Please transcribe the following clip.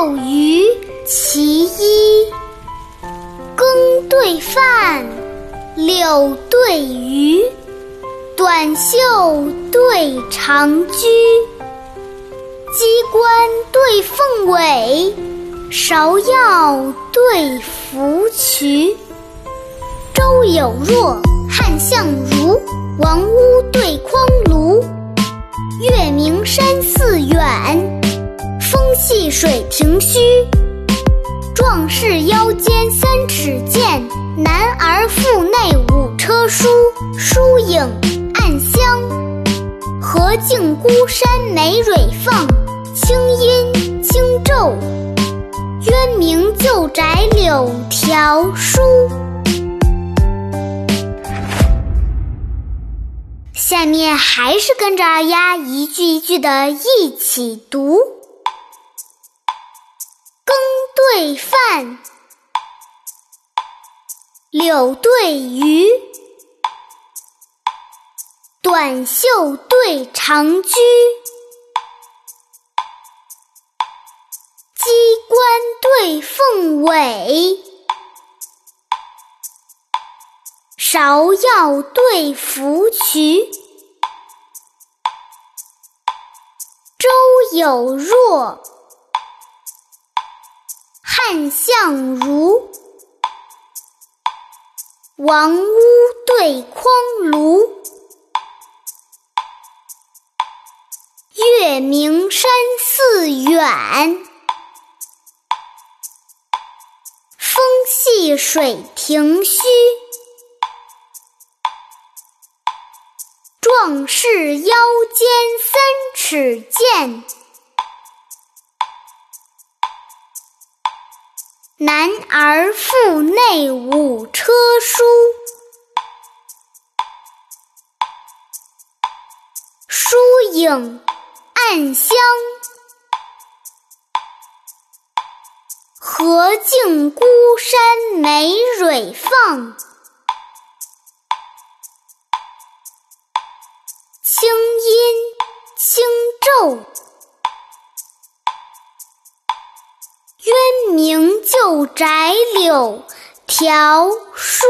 六余其一。耕对饭，柳对鱼，短袖对长裾，鸡冠对凤尾，芍药对芙蕖。周有若，汉相如，王屋对匡庐。水亭虚。壮士腰间三尺剑，男儿腹内五车书。疏影暗香，荷径孤山梅蕊放。清阴轻骤，渊明旧宅柳条书。下面还是跟着二丫一句一句的一起读。对饭，柳对鱼，短袖对长裾，鸡冠对凤尾，芍药对芙蕖。周有若。汉相如，王屋对匡庐。月明山寺远，风细水亭虚。壮士腰间三尺剑。男儿腹内五车书。疏影暗香，荷径孤山梅蕊放。明旧宅柳条疏。